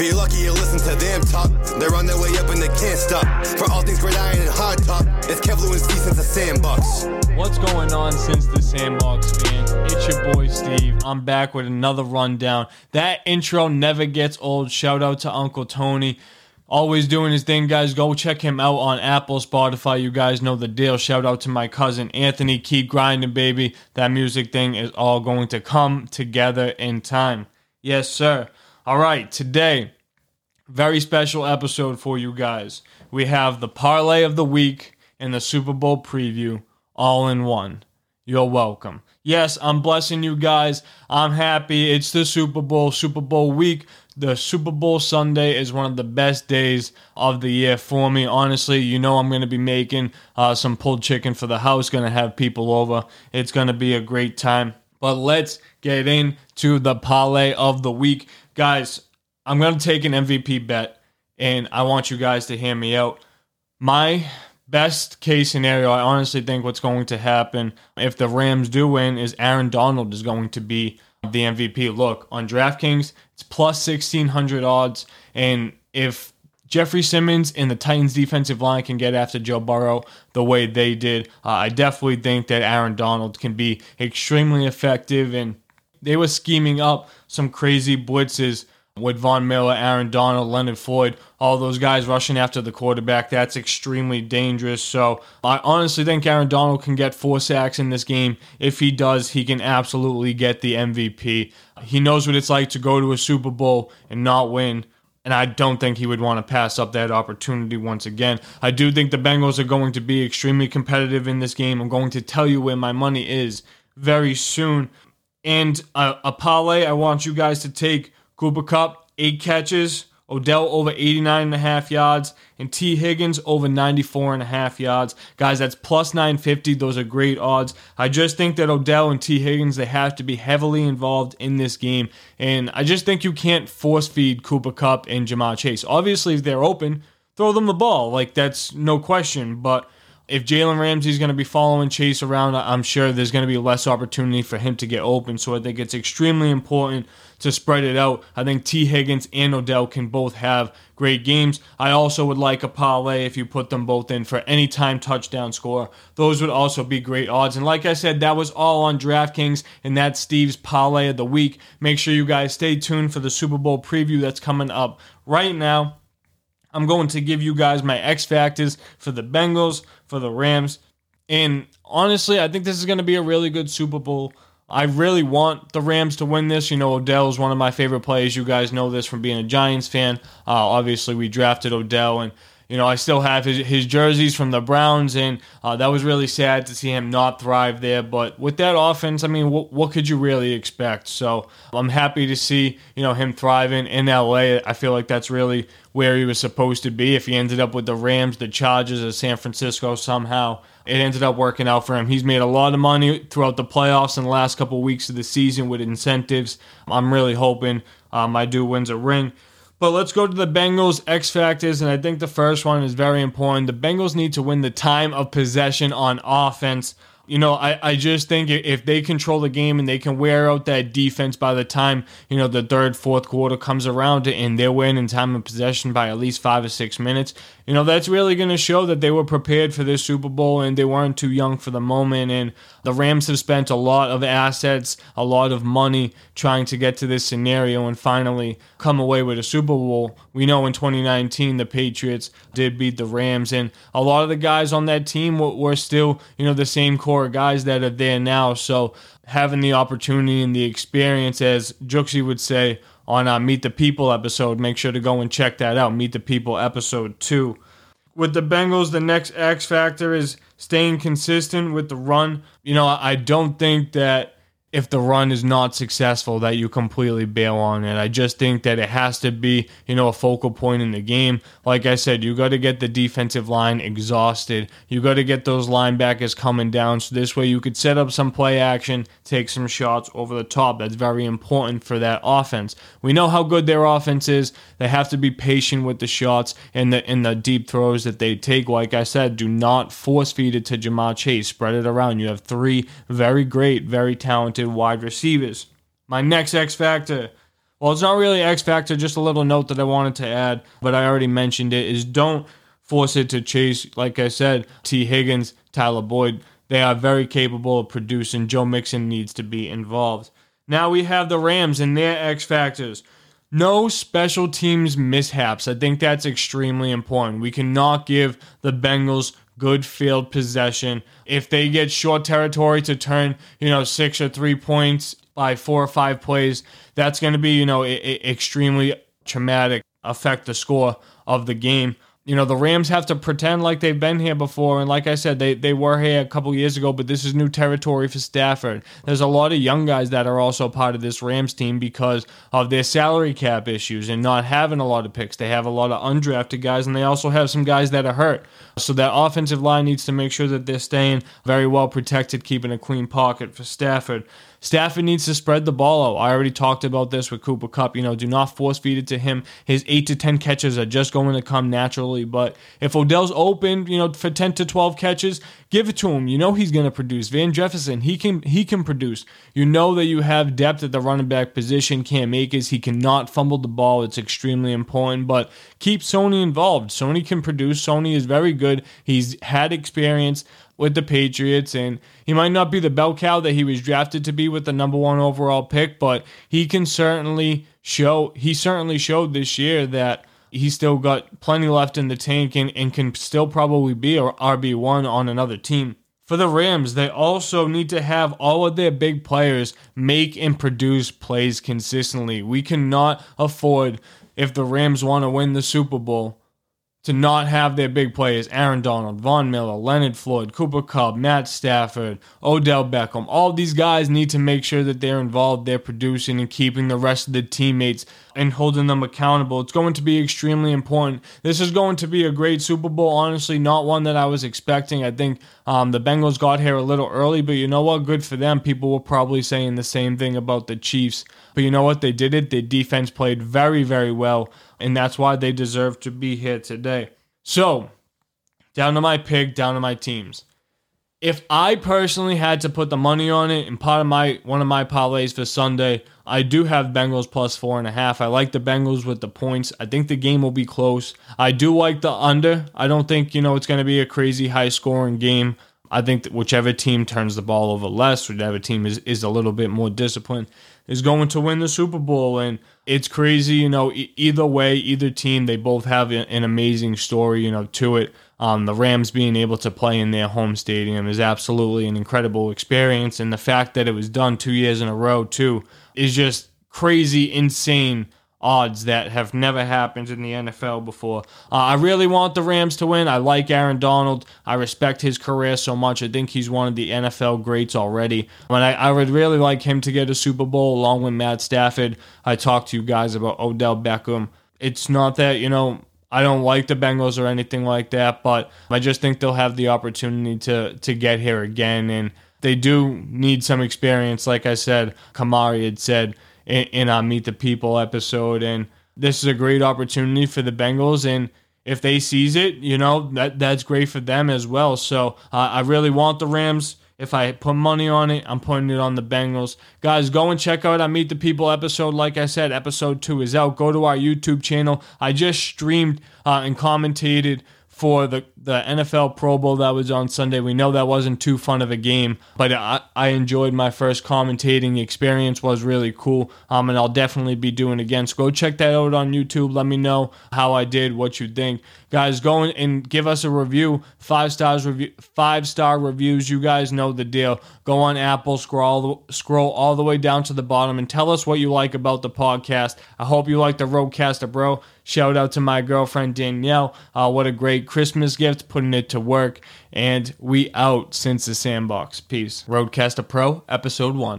If you're lucky, you listen to them talk. They're on their way up and they can't stop. For all things gridiron and hard top, it's Kevlu since the sandbox. What's going on since the Sandbox fans? It's your boy Steve. I'm back with another rundown. That intro never gets old. Shout out to Uncle Tony. Always doing his thing, guys. Go check him out on Apple, Spotify. You guys know the deal. Shout out to my cousin Anthony. Keep grinding, baby. That music thing is all going to come together in time. Yes, sir. All right, today, very special episode for you guys. We have the parlay of the week and the Super Bowl preview all in one. You're welcome. Yes, I'm blessing you guys. I'm happy. It's the Super Bowl, Super Bowl week. The Super Bowl Sunday is one of the best days of the year for me. Honestly, you know I'm going to be making uh, some pulled chicken for the house, going to have people over. It's going to be a great time. But let's get into the parlay of the week. Guys, I'm going to take an MVP bet, and I want you guys to hear me out. My best case scenario, I honestly think what's going to happen if the Rams do win is Aaron Donald is going to be the MVP. Look, on DraftKings, it's plus 1600 odds. And if Jeffrey Simmons and the Titans defensive line can get after Joe Burrow the way they did, uh, I definitely think that Aaron Donald can be extremely effective. And they were scheming up some crazy blitzes with Von Miller, Aaron Donald, Leonard Floyd, all those guys rushing after the quarterback. That's extremely dangerous. So I honestly think Aaron Donald can get four sacks in this game. If he does, he can absolutely get the MVP. He knows what it's like to go to a Super Bowl and not win. And I don't think he would want to pass up that opportunity once again. I do think the Bengals are going to be extremely competitive in this game. I'm going to tell you where my money is very soon. And a, a parlay I want you guys to take Cooper Kupp, eight catches. Odell over 89 and a half yards and Tee Higgins over 94 and a half yards. Guys, that's plus 950. Those are great odds. I just think that Odell and Tee Higgins they have to be heavily involved in this game and I just think you can't force feed Cooper Kupp and Ja'Marr Chase. Obviously, if they're open, throw them the ball. Like that's no question, but if Jalen Ramsey's going to be following Chase around, I'm sure there's going to be less opportunity for him to get open. So I think it's extremely important to spread it out. I think Tee Higgins and Odell can both have great games. I also would like a parlay if you put them both in for any time touchdown score. Those would also be great odds. And like I said, that was all on DraftKings, and that's Steve's parlay of the week. Make sure you guys stay tuned for the Super Bowl preview that's coming up right now. I'm going to give you guys my X factors for the Bengals, for the Rams. And honestly, I think this is going to be a really good Super Bowl. I really want the Rams to win this. You know, Odell is one of my favorite players. You guys know this from being a Giants fan. Uh, obviously, we drafted Odell, and you know, I still have his, his jerseys from the Browns, and uh, that was really sad to see him not thrive there. But with that offense, I mean, what, what could you really expect? So I'm happy to see, you know, him thriving in LA. I feel like that's really where he was supposed to be. If he ended up with the Rams, the Chargers, or San Francisco somehow, it ended up working out for him. He's made a lot of money throughout the playoffs in the last couple weeks of the season with incentives. I'm really hoping um, my dude wins a ring. But let's go to the Bengals X factors, and I think the first one is very important. The Bengals need to win the time of possession on offense you know, I, I just think if they control the game and they can wear out that defense by the time, you know, the third, fourth quarter comes around and they're winning time of possession by at least five or six minutes, you know, that's really going to show that they were prepared for this Super Bowl and they weren't too young for the moment. And the Rams have spent a lot of assets, a lot of money trying to get to this scenario and finally come away with a Super Bowl. We know in 2019 the Patriots did beat the Rams, and a lot of the guys on that team were, still, you know, the same core guys that are there now. So having the opportunity and the experience, as Juxie would say, on our Meet the People episode. Make sure to go and check that out. Meet the People episode 2. With the Bengals, the next X factor is staying consistent with the run. You know, I don't think that if the run is not successful that you completely bail on it. I just think that it has to be, you know, a focal point in the game. Like I said, you got to get the defensive line exhausted. You got to get those linebackers coming down so this way you could set up some play action, take some shots over the top. That's very important for that offense. We know how good their offense is. They have to be patient with the shots and the in the deep throws that they take. Like I said, do not force feed it to Jamal Chase. Spread it around. You have three very great, very talented wide receivers. My next X factor Well, it's not really X Factor, just a little note that I wanted to add, but I already mentioned it is don't force it to chase, like I said, Tee Higgins, Tyler Boyd. They are very capable of producing. Joe Mixon needs to be involved. Now we have the Rams and their X Factors. No special teams mishaps. I think that's extremely important. We cannot give the Bengals good field possession. If they get short territory to turn, you know, six or three points by four or five plays, that's going to be, you know, I- I- extremely traumatic, affect the score of the game you know the Rams have to pretend like they've been here before, and like I said, they they were here a couple years ago, but this is new territory for Stafford. There's a lot of young guys that are also part of this Rams team because of their salary cap issues and not having a lot of picks. They have a lot of undrafted guys, and they also have some guys that are hurt. So that offensive line needs to make sure that they're staying very well protected, keeping a clean pocket for Stafford. Stafford needs to spread the ball out. I already talked about this with Cooper Kupp. You know, do not force feed it to him. His eight to ten catches are just going to come naturally. But if Odell's open, you know, for ten to twelve catches, give it to him. You know he's going to produce. Van Jefferson, he can he can produce. You know that you have depth at the running back position. Cam Akers, he cannot fumble the ball. It's extremely important. But keep Sony involved. Sony can produce. Sony is very good. He's had experience with the Patriots, and he might not be the bell cow that he was drafted to be with the number one overall pick, but he can certainly show. He certainly showed this year that he's still got plenty left in the tank and, and can still probably be a RB one on another team. For the Rams, they also need to have all of their big players make and produce plays consistently. We cannot afford, if the Rams want to win the Super Bowl, to not have their big players Aaron Donald, Von Miller, Leonard Floyd, Cooper Kupp, Matt Stafford, Odell Beckham. All these guys need to make sure that they're involved, they're producing and keeping the rest of the teammates and holding them accountable. It's going to be extremely important. This is going to be a great Super Bowl. Honestly, not one that I was expecting. I think um, the Bengals got here a little early, but you know what? Good for them. People were probably saying the same thing about the Chiefs. But you know what? They did it. Their defense played very, very well and that's why they deserve to be here today. So, down to my pick, down to my teams. If I personally had to put the money on it, and part of my one of my parlays for Sunday, I do have Bengals plus four and a half. I like the Bengals with the points. I think the game will be close. I do like the under. I don't think you know it's going to be a crazy high scoring game. I think that whichever team turns the ball over less, whichever team is, is a little bit more disciplined, is going to win the Super Bowl. And it's crazy, you know, e- either way, either team, they both have an amazing story, you know, to it. Um, the Rams being able to play in their home stadium is absolutely an incredible experience. And the fact that it was done two years in a row, too, is just crazy, insane odds that have never happened in the NFL before. Uh, I really want the Rams to win. I like Aaron Donald. I respect his career so much. I think he's one of the NFL greats already. And I, I would really like him to get a Super Bowl along with Matt Stafford. I talked to you guys about Odell Beckham. It's not that, you know, I don't like the Bengals or anything like that, but I just think they'll have the opportunity to to get here again and they do need some experience. Like I said, Kamari had said in, in our Meet the People episode. And this is a great opportunity for the Bengals. And if they seize it, you know, that that's great for them as well. So uh, I really want the Rams. If I put money on it, I'm putting it on the Bengals. Guys, go and check out our Meet the People episode. Like I said, episode two is out. Go to our YouTube channel. I just streamed uh, and commentated for the, the NFL Pro Bowl that was on Sunday. We know that wasn't too fun of a game, but I, I enjoyed my first commentating experience. was really cool, um, and I'll definitely be doing again. So go check that out on YouTube. Let me know how I did, what you think, guys. Go and give us a review, five stars review, five star reviews. You guys know the deal. Go on Apple, scroll scroll all the way down to the bottom, and tell us what you like about the podcast. I hope you like the RODECaster, bro. Shout out to my girlfriend Danielle. Uh, what a great Christmas gift, putting it to work. And we out since the sandbox. Peace. RODECaster Pro, episode one.